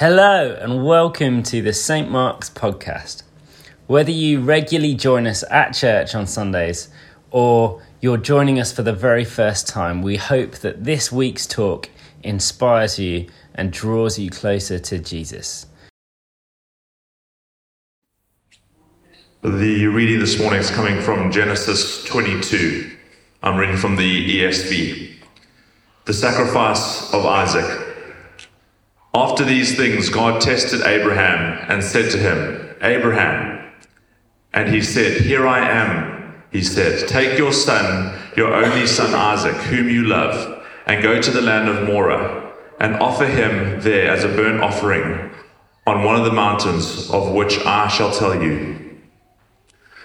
Hello, and welcome to the St. Mark's podcast. Whether you regularly join us at church on Sundays or you're joining us for the very first time, we hope that this week's talk inspires you and draws you closer to Jesus. The reading this morning is coming from Genesis 22. I'm reading from the ESV. The sacrifice of Isaac. After these things, God tested Abraham and said to him, Abraham. And he said, Here I am. He said, Take your son, your only son Isaac, whom you love, and go to the land of Moriah, and offer him there as a burnt offering on one of the mountains of which I shall tell you.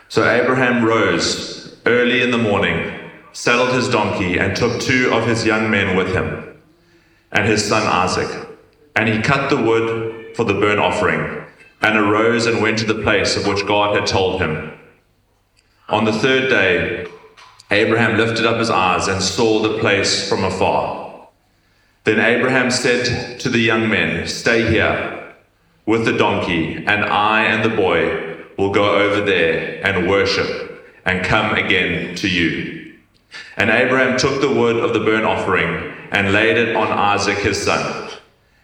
So Abraham rose early in the morning, saddled his donkey, and took two of his young men with him, and his son Isaac. And he cut the wood for the burnt offering, and arose and went to the place of which God had told him. On the third day, Abraham lifted up his eyes and saw the place from afar. Then Abraham said to the young men, Stay here with the donkey, and I and the boy will go over there and worship and come again to you. And Abraham took the wood of the burnt offering and laid it on Isaac his son.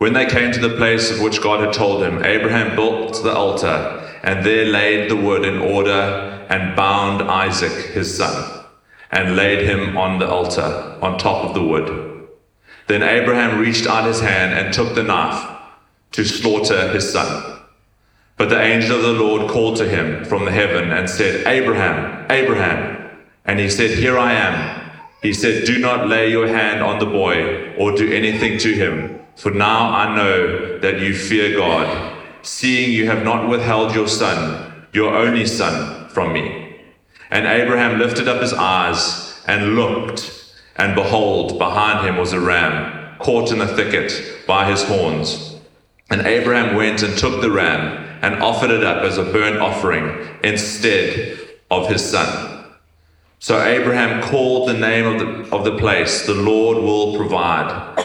When they came to the place of which God had told him, Abraham built the altar and there laid the wood in order and bound Isaac his son and laid him on the altar on top of the wood. Then Abraham reached out his hand and took the knife to slaughter his son. But the angel of the Lord called to him from the heaven and said, Abraham, Abraham. And he said, Here I am. He said, Do not lay your hand on the boy or do anything to him. For now I know that you fear God, seeing you have not withheld your son, your only son, from me. And Abraham lifted up his eyes and looked, and behold, behind him was a ram caught in the thicket by his horns. And Abraham went and took the ram and offered it up as a burnt offering instead of his son. So Abraham called the name of the, of the place, the Lord will provide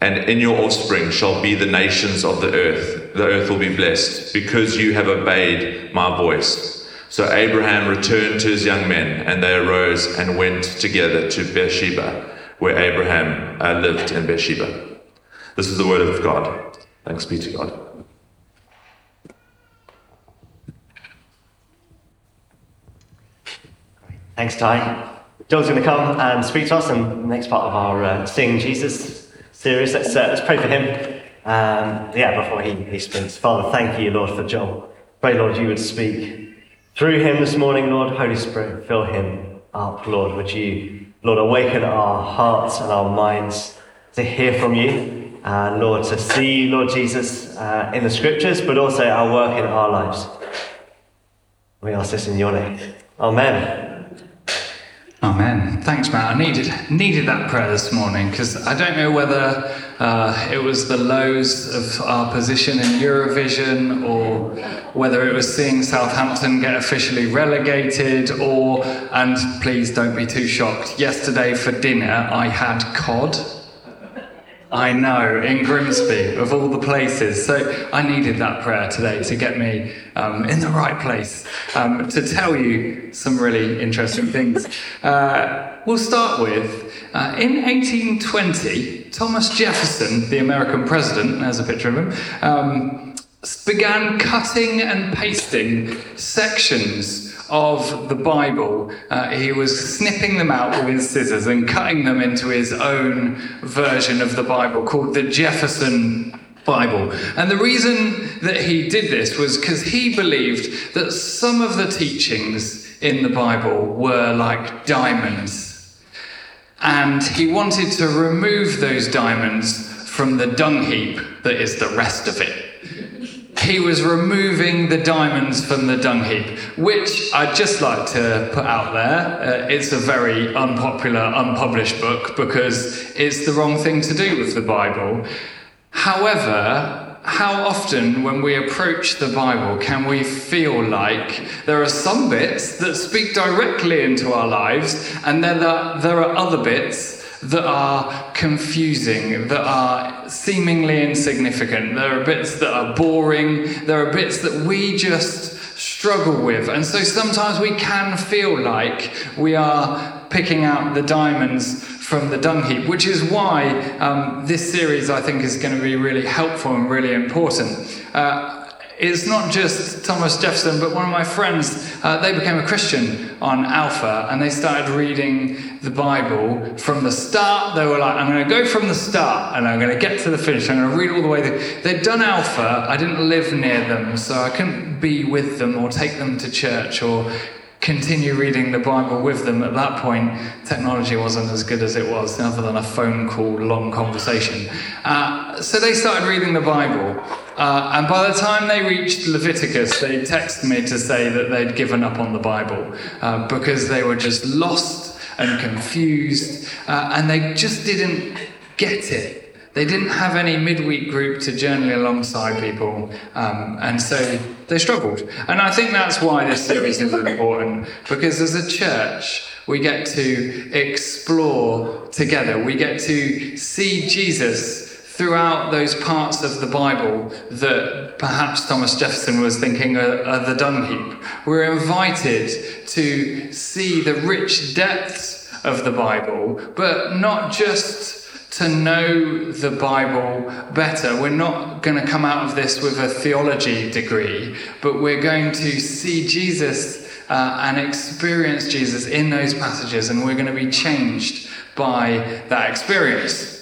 and in your offspring shall be the nations of the earth. The earth will be blessed because you have obeyed my voice. So Abraham returned to his young men, and they arose and went together to Beersheba, where Abraham uh, lived in Beersheba. This is the word of God. Thanks be to God. Thanks, Ty. Joel's going to come and speak to us in the next part of our uh, Seeing Jesus series. Let's, uh, let's pray for him. Um, yeah, before he, he speaks. Father, thank you, Lord, for Joel. Pray, Lord, you would speak through him this morning, Lord. Holy Spirit, fill him up, Lord. Would you, Lord, awaken our hearts and our minds to hear from you, and Lord, to see, Lord Jesus, uh, in the scriptures, but also our work in our lives. We ask this in your name. Amen. Amen. Thanks, Matt. I needed needed that prayer this morning because I don't know whether uh, it was the lows of our position in Eurovision or whether it was seeing Southampton get officially relegated or, and please don't be too shocked, yesterday for dinner I had cod. I know, in Grimsby, of all the places. So I needed that prayer today to get me um, in the right place um, to tell you some really interesting things. Uh, we'll start with uh, in 1820, Thomas Jefferson, the American president, there's a picture of him, um, began cutting and pasting sections of the Bible, uh, he was snipping them out with his scissors and cutting them into his own version of the Bible called the Jefferson Bible. And the reason that he did this was because he believed that some of the teachings in the Bible were like diamonds. And he wanted to remove those diamonds from the dung heap that is the rest of it he was removing the diamonds from the dung heap, which I'd just like to put out there. Uh, it's a very unpopular, unpublished book because it's the wrong thing to do with the Bible. However, how often when we approach the Bible can we feel like there are some bits that speak directly into our lives and then there are other bits that are confusing, that are seemingly insignificant. There are bits that are boring. There are bits that we just struggle with. And so sometimes we can feel like we are picking out the diamonds from the dung heap, which is why um, this series I think is going to be really helpful and really important. Uh, it's not just Thomas Jefferson, but one of my friends, uh, they became a Christian on Alpha and they started reading the Bible from the start. They were like, I'm going to go from the start and I'm going to get to the finish. I'm going to read all the way. They'd done Alpha. I didn't live near them, so I couldn't be with them or take them to church or continue reading the Bible with them. At that point, technology wasn't as good as it was, other than a phone call, long conversation. Uh, so they started reading the Bible. Uh, and by the time they reached Leviticus, they texted me to say that they'd given up on the Bible uh, because they were just lost and confused uh, and they just didn't get it. They didn't have any midweek group to journey alongside people, um, and so they struggled. And I think that's why this series is important, because as a church, we get to explore together. We get to see Jesus throughout those parts of the Bible that perhaps Thomas Jefferson was thinking are, are the dung heap. We're invited to see the rich depths of the Bible, but not just to know the Bible better. We're not going to come out of this with a theology degree, but we're going to see Jesus uh, and experience Jesus in those passages, and we're going to be changed by that experience.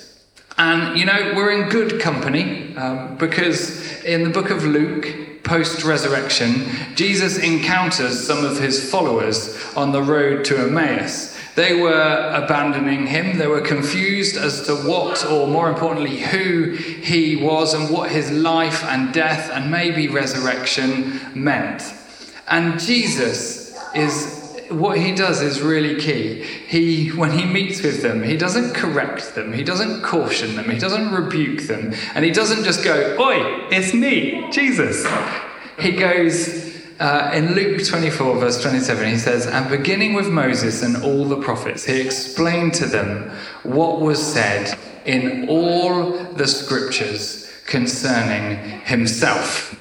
And you know, we're in good company um, because in the book of Luke, post resurrection, Jesus encounters some of his followers on the road to Emmaus. They were abandoning him. They were confused as to what, or more importantly, who he was and what his life and death and maybe resurrection meant. And Jesus is what he does is really key. He, when he meets with them, he doesn't correct them, he doesn't caution them, he doesn't rebuke them, and he doesn't just go, Oi, it's me, Jesus. He goes, uh, in Luke 24, verse 27, he says, And beginning with Moses and all the prophets, he explained to them what was said in all the scriptures concerning himself.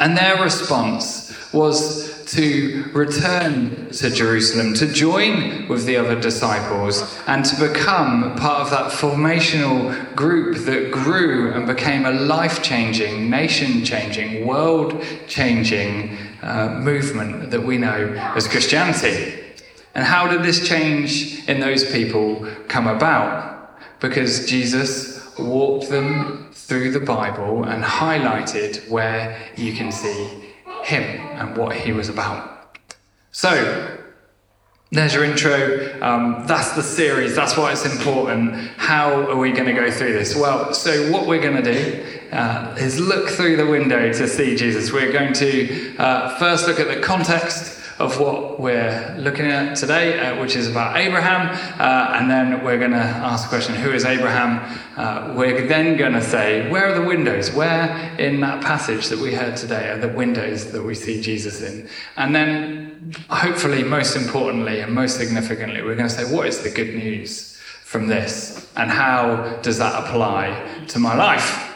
And their response was to return to Jerusalem, to join with the other disciples, and to become part of that formational group that grew and became a life changing, nation changing, world changing uh, movement that we know as Christianity. And how did this change in those people come about? Because Jesus walked them through the Bible and highlighted where you can see him and what he was about. So, there's your intro. Um, that's the series. That's why it's important. How are we going to go through this? Well, so what we're going to do uh, is look through the window to see Jesus. We're going to uh, first look at the context of what we're looking at today, uh, which is about Abraham. Uh, and then we're going to ask the question who is Abraham? Uh, we're then going to say, where are the windows? Where in that passage that we heard today are the windows that we see Jesus in? And then, hopefully, most importantly and most significantly, we're going to say, what is the good news? from this? And how does that apply to my life?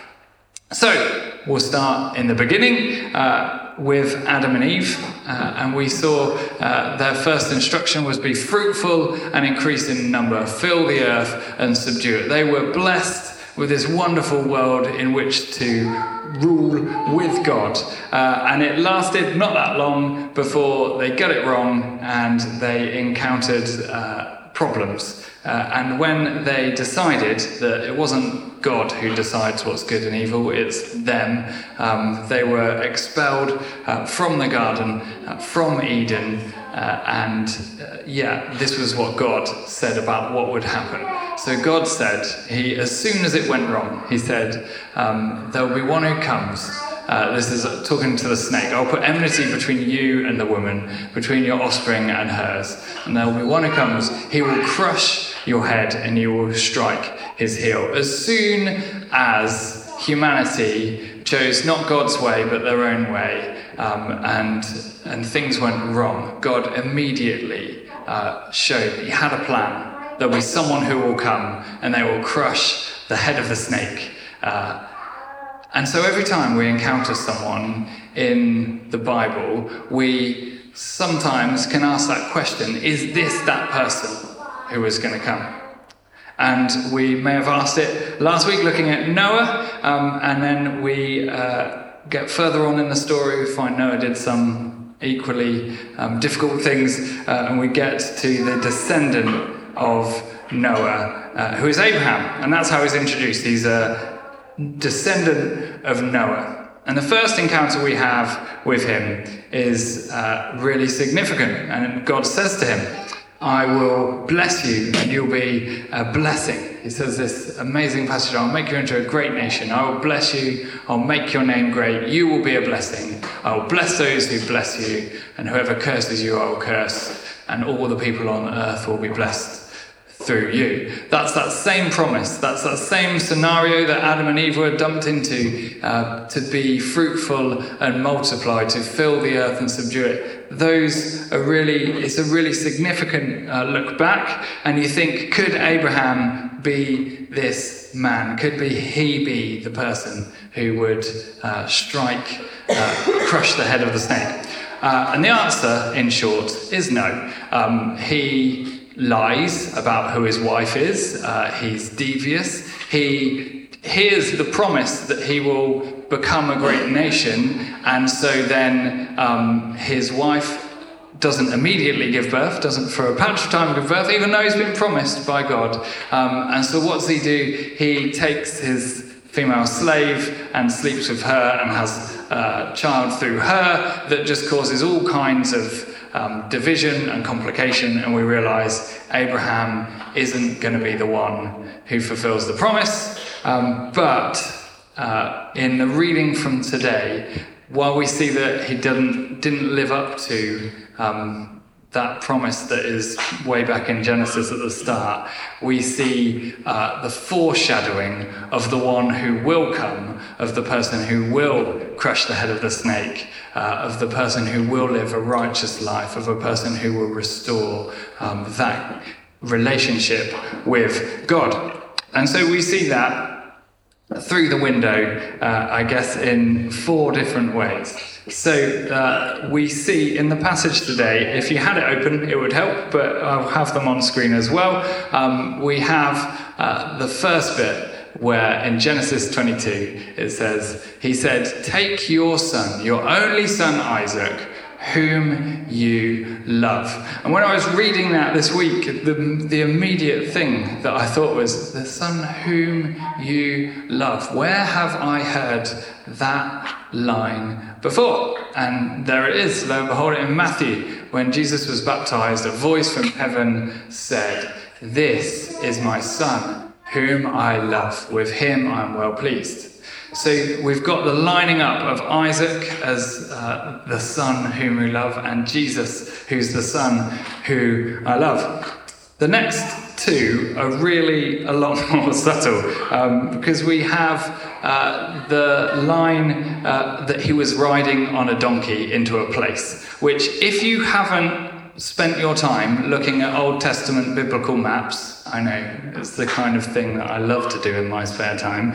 So, we'll start in the beginning uh, with Adam and Eve. Uh, and we saw uh, their first instruction was be fruitful and increase in number, fill the earth and subdue it. They were blessed with this wonderful world in which to rule with God. Uh, and it lasted not that long before they got it wrong and they encountered uh, problems. Uh, and when they decided that it wasn't God who decides what's good and evil, it's them, um, they were expelled uh, from the garden, uh, from Eden, uh, and uh, yeah, this was what God said about what would happen. So God said, he, as soon as it went wrong, He said, um, There will be one who comes. Uh, this is talking to the snake. I'll put enmity between you and the woman, between your offspring and hers. And there will be one who comes. He will crush your head and you will strike his heel. As soon as humanity chose not God's way but their own way, um, and, and things went wrong, God immediately uh, showed He had a plan. There'll be someone who will come and they will crush the head of the snake. Uh, and so every time we encounter someone in the Bible, we sometimes can ask that question is this that person who is going to come? And we may have asked it last week looking at Noah, um, and then we uh, get further on in the story, we find Noah did some equally um, difficult things, uh, and we get to the descendant of Noah, uh, who is Abraham. And that's how he's introduced. He's a descendant of Noah. And the first encounter we have with him is uh, really significant. And God says to him, I will bless you and you'll be a blessing. He says this amazing passage I'll make you into a great nation. I will bless you. I'll make your name great. You will be a blessing. I will bless those who bless you. And whoever curses you, I will curse. And all the people on earth will be blessed through you. That's that same promise. That's that same scenario that Adam and Eve were dumped into uh, to be fruitful and multiply, to fill the earth and subdue it. Those are really, it's a really significant uh, look back. And you think, could Abraham be this man? Could be he be the person who would uh, strike, uh, crush the head of the snake? Uh, and the answer, in short, is no. Um, he lies about who his wife is. Uh, he's devious. He hears the promise that he will become a great nation, and so then um, his wife doesn't immediately give birth, doesn't for a patch of time give birth, even though he's been promised by God. Um, and so what does he do? He takes his female slave and sleeps with her and has a child through her that just causes all kinds of um, division and complication, and we realize Abraham isn't going to be the one who fulfills the promise. Um, but uh, in the reading from today, while we see that he didn't, didn't live up to um, that promise that is way back in Genesis at the start, we see uh, the foreshadowing of the one who will come, of the person who will crush the head of the snake, uh, of the person who will live a righteous life, of a person who will restore um, that relationship with God. And so we see that through the window, uh, I guess, in four different ways. So uh, we see in the passage today, if you had it open, it would help, but I'll have them on screen as well. Um, we have uh, the first bit where in Genesis 22 it says, He said, Take your son, your only son Isaac whom you love. And when I was reading that this week, the, the immediate thing that I thought was, the Son whom you love. Where have I heard that line before? And there it is, lo and behold, in Matthew, when Jesus was baptized, a voice from heaven said, This is my Son, whom I love. With him I am well pleased. So we've got the lining up of Isaac as uh, the son whom we love, and Jesus, who's the son who I love. The next two are really a lot more subtle um, because we have uh, the line uh, that he was riding on a donkey into a place, which, if you haven't spent your time looking at Old Testament biblical maps, I know it's the kind of thing that I love to do in my spare time,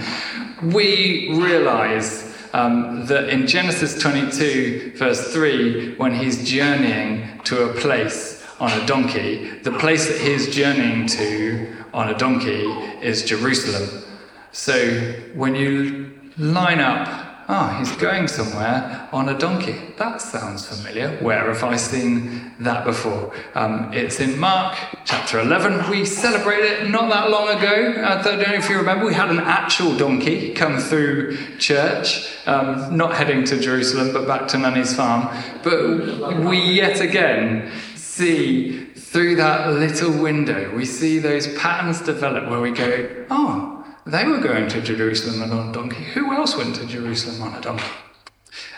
we realize um, that in Genesis 22, verse 3, when he's journeying to a place on a donkey, the place that he's journeying to on a donkey is Jerusalem. So when you line up Ah, he's going somewhere on a donkey. That sounds familiar. Where have I seen that before? Um, it's in Mark chapter 11. We celebrated it not that long ago. I don't know if you remember, we had an actual donkey come through church, um, not heading to Jerusalem, but back to Nanny's farm. But we yet again see through that little window, we see those patterns develop where we go, oh, they were going to Jerusalem on a donkey. Who else went to Jerusalem on a donkey?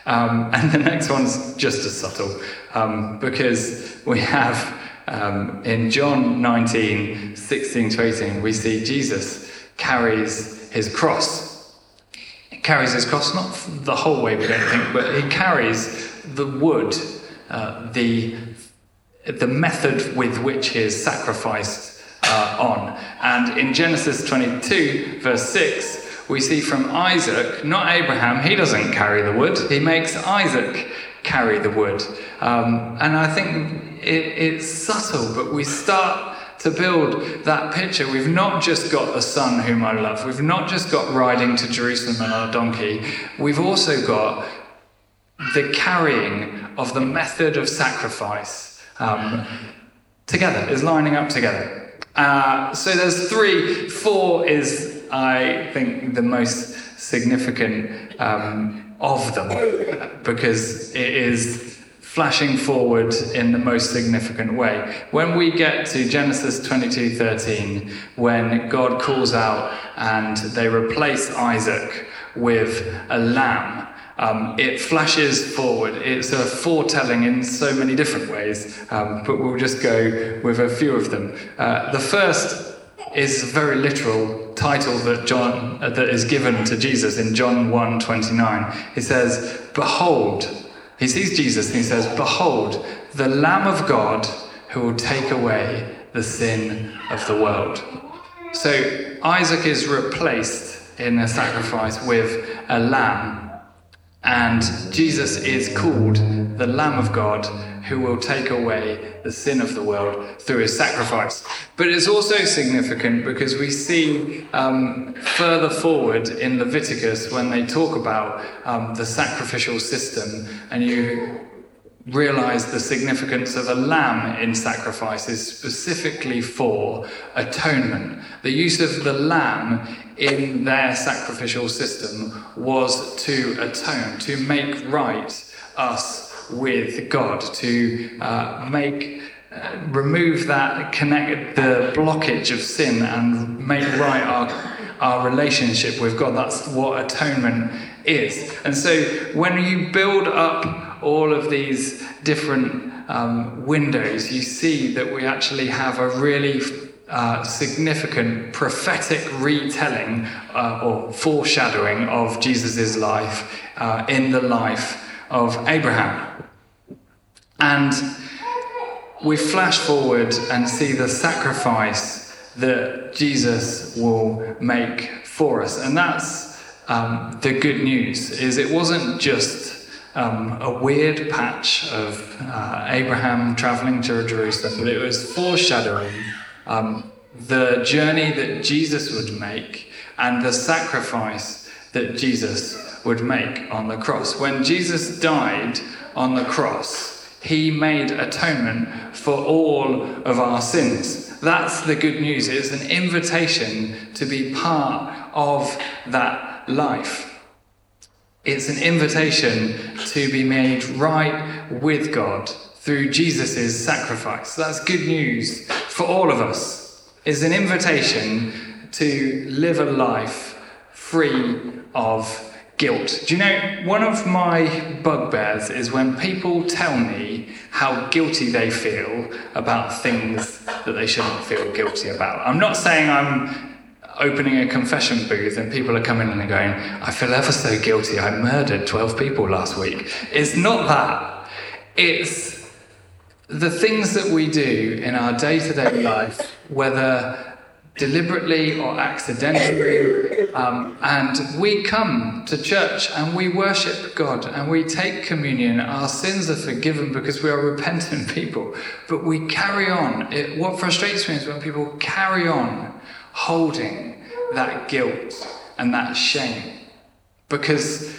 Um, and the next one's just as subtle um, because we have um, in John 19 16 to 18, we see Jesus carries his cross. He carries his cross, not the whole way, we don't think, but he carries the wood, uh, the, the method with which he is sacrificed uh, on. And in Genesis 22, verse 6, we see from Isaac, not Abraham, he doesn't carry the wood, he makes Isaac carry the wood. Um, and I think it, it's subtle, but we start to build that picture. We've not just got the son whom I love, we've not just got riding to Jerusalem on a donkey, we've also got the carrying of the method of sacrifice um, together, is lining up together. Uh, so there's three. Four is, I think, the most significant um, of them because it is flashing forward in the most significant way. When we get to Genesis 22:13, when God calls out and they replace Isaac with a lamb um, it flashes forward. It's a foretelling in so many different ways, um, but we'll just go with a few of them. Uh, the first is a very literal title that John uh, that is given to Jesus in John 1:29. He says, "Behold." He sees Jesus and he says, "Behold, the Lamb of God who will take away the sin of the world." So Isaac is replaced in the sacrifice with a lamb and Jesus is called the Lamb of God who will take away the sin of the world through his sacrifice. But it's also significant because we see um, further forward in Leviticus when they talk about um, the sacrificial system, and you realize the significance of a lamb in sacrifices specifically for atonement. The use of the lamb in their sacrificial system was to atone, to make right us with God, to uh, make. Uh, remove that connect the blockage of sin and make right our our relationship with God. That's what atonement is. And so when you build up all of these different um, windows, you see that we actually have a really uh, significant prophetic retelling uh, or foreshadowing of Jesus' life uh, in the life of Abraham. And we flash forward and see the sacrifice that Jesus will make for us. And that's um, the good news, is it wasn't just um, a weird patch of uh, Abraham traveling to Jerusalem, but it was foreshadowing um, the journey that Jesus would make and the sacrifice that Jesus would make on the cross. When Jesus died on the cross, he made atonement for all of our sins. That's the good news. It's an invitation to be part of that life. It's an invitation to be made right with God through Jesus' sacrifice. That's good news for all of us. It's an invitation to live a life free of guilt. Do you know, one of my bugbears is when people tell me how guilty they feel about things that they shouldn't feel guilty about. I'm not saying I'm opening a confession booth and people are coming in and going, I feel ever so guilty. I murdered 12 people last week. It's not that. It's the things that we do in our day to day life, whether deliberately or accidentally. Um, and we come to church and we worship God and we take communion. Our sins are forgiven because we are repentant people. But we carry on. It, what frustrates me is when people carry on holding that guilt and that shame. Because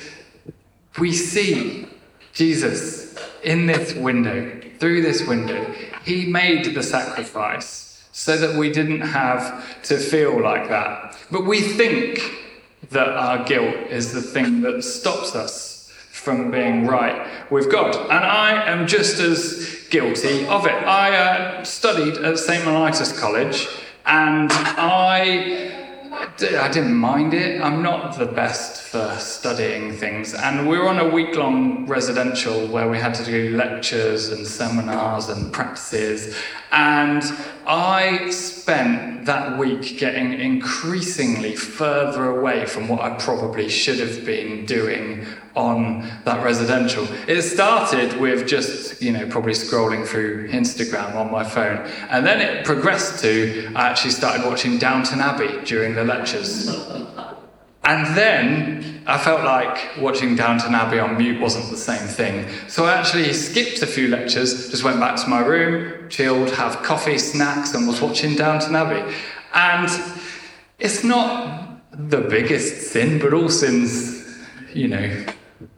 we see Jesus in this window, through this window. He made the sacrifice so that we didn't have to feel like that. But we think that our guilt is the thing that stops us from being right with God. And I am just as guilty of it. I uh, studied at St. Mellitus College and I I didn't mind it. I'm not the best for studying things. And we were on a week long residential where we had to do lectures and seminars and practices. And I spent that week getting increasingly further away from what I probably should have been doing on that residential. It started with just, you know, probably scrolling through Instagram on my phone. And then it progressed to I actually started watching Downton Abbey during the lectures. And then I felt like watching Downton Abbey on mute wasn't the same thing. So I actually skipped a few lectures, just went back to my room, chilled, have coffee, snacks, and was watching Downton Abbey. And it's not the biggest sin, but all sins, you know,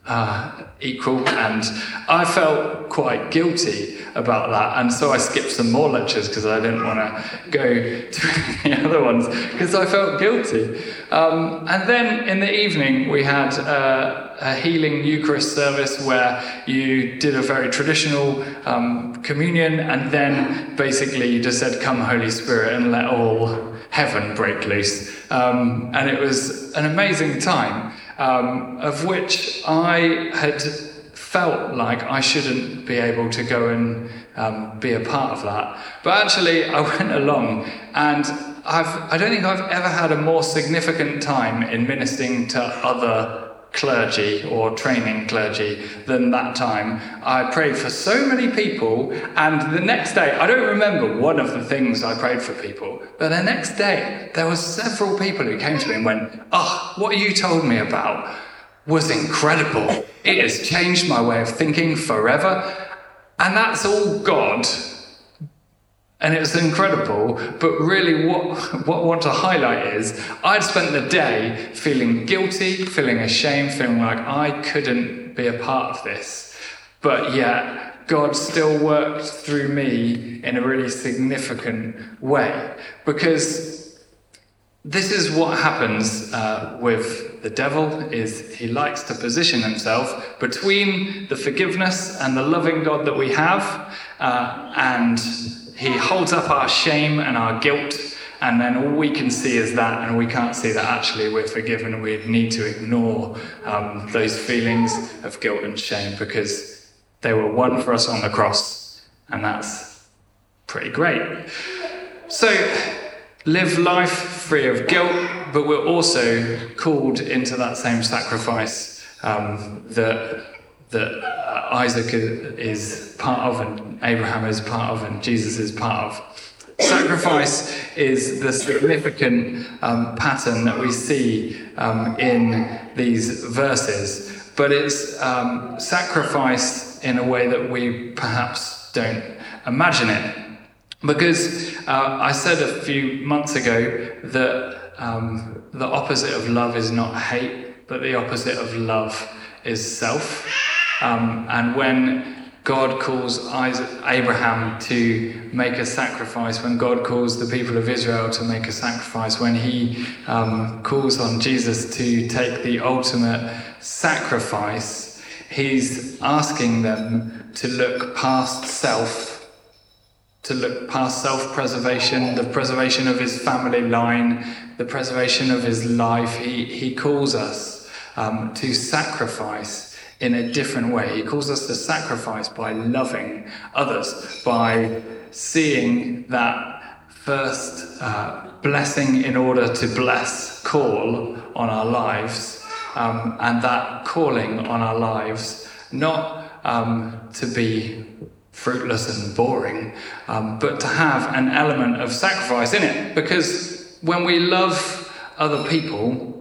uh, equal. And I felt quite guilty about that. And so I skipped some more lectures because I didn't want to go to the other ones because I felt guilty. Um, and then in the evening, we had uh, a healing Eucharist service where you did a very traditional um, communion and then basically you just said, Come, Holy Spirit, and let all heaven break loose. Um, and it was an amazing time um, of which I had felt like I shouldn't be able to go and um, be a part of that. But actually, I went along, and I've, I don't think I've ever had a more significant time in ministering to other clergy or training clergy than that time. I prayed for so many people, and the next day, I don't remember one of the things I prayed for people, but the next day, there were several people who came to me and went, Oh, what you told me about was incredible. It has changed my way of thinking forever. And that's all God and it was incredible. But really, what, what I want to highlight is I'd spent the day feeling guilty, feeling ashamed, feeling like I couldn't be a part of this. But yet, God still worked through me in a really significant way. Because this is what happens uh, with the devil is he likes to position himself between the forgiveness and the loving God that we have uh, and he holds up our shame and our guilt, and then all we can see is that, and we can't see that actually we're forgiven. We need to ignore um, those feelings of guilt and shame because they were won for us on the cross, and that's pretty great. So, live life free of guilt, but we're also called into that same sacrifice um, that that uh, Isaac is part of, and Abraham is part of, and Jesus is part of. Sacrifice is the significant um, pattern that we see um, in these verses, but it's um, in a way that we perhaps don't imagine it. Because uh, I said a few months ago that um, the opposite of love is not hate, but the opposite of love is self. Um, and when God calls Isaac, Abraham to make a sacrifice, when God calls the people of Israel to make a sacrifice, when he um, calls on Jesus to take the ultimate sacrifice, he's asking them to look past self to look past self preservation, the preservation of his family line, the preservation of his life. He, he calls us um, to sacrifice in a different way. He calls us to sacrifice by loving others, by seeing that first uh, blessing in order to bless call on our lives, um, and that calling on our lives not um, to be fruitless and boring, um, but to have an element of sacrifice in it. Because when we love other people,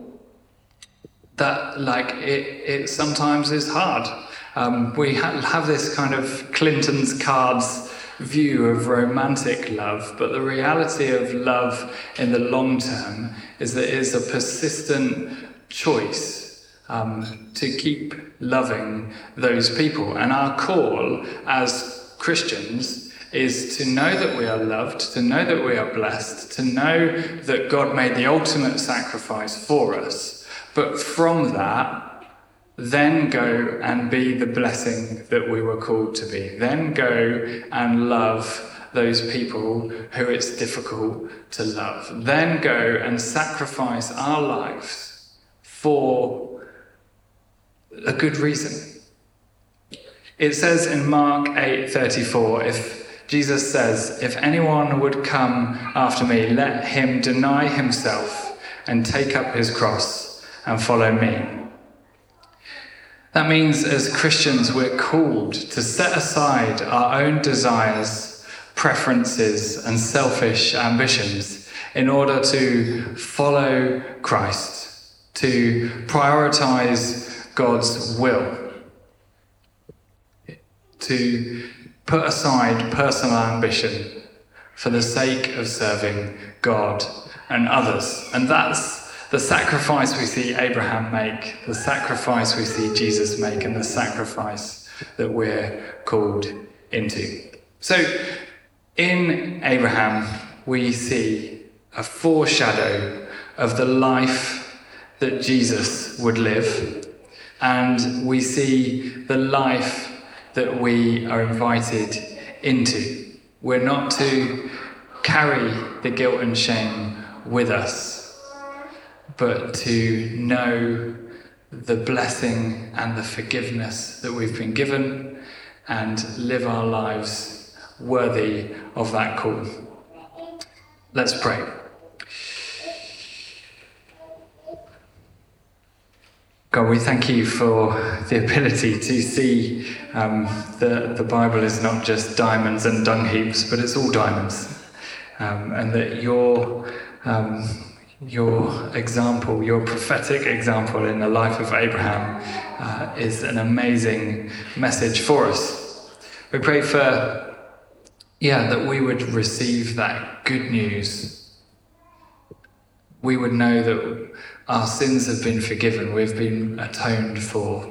that like it, it sometimes is hard. Um, we ha- have this kind of Clinton's cards view of romantic love, but the reality of love in the long term is that it is a persistent choice um, to keep loving those people. And our call as Christians is to know that we are loved, to know that we are blessed, to know that God made the ultimate sacrifice for us. But from that, then go and be the blessing that we were called to be. Then go and love those people who it's difficult to love. Then go and sacrifice our lives for a good reason. It says in Mark 8:34 if Jesus says, If anyone would come after me, let him deny himself and take up his cross and follow me. That means as Christians, we're called to set aside our own desires, preferences, and selfish ambitions in order to follow Christ, to prioritize God's will, to put aside personal ambition for the sake of serving God and others. And that's the sacrifice we see Abraham make, the sacrifice we see Jesus make, and the sacrifice that we're called into. So, in Abraham, we see a foreshadow of the life that Jesus would live, and we see the life that we are invited into. We're not to carry the guilt and shame with us but to know the blessing and the forgiveness that we've been given and live our lives worthy of that call. Let's pray. God, we thank you for the ability to see um, that the Bible is not just diamonds and dung heaps, but it's all diamonds. Um, and that your um, your example, your prophetic example in the life of Abraham, uh, is an amazing message for us. We pray for, yeah, that we would receive that good news. We would know that our sins have been forgiven, we've been atoned for.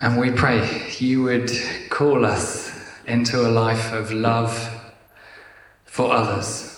And we pray you would call us into a life of love for others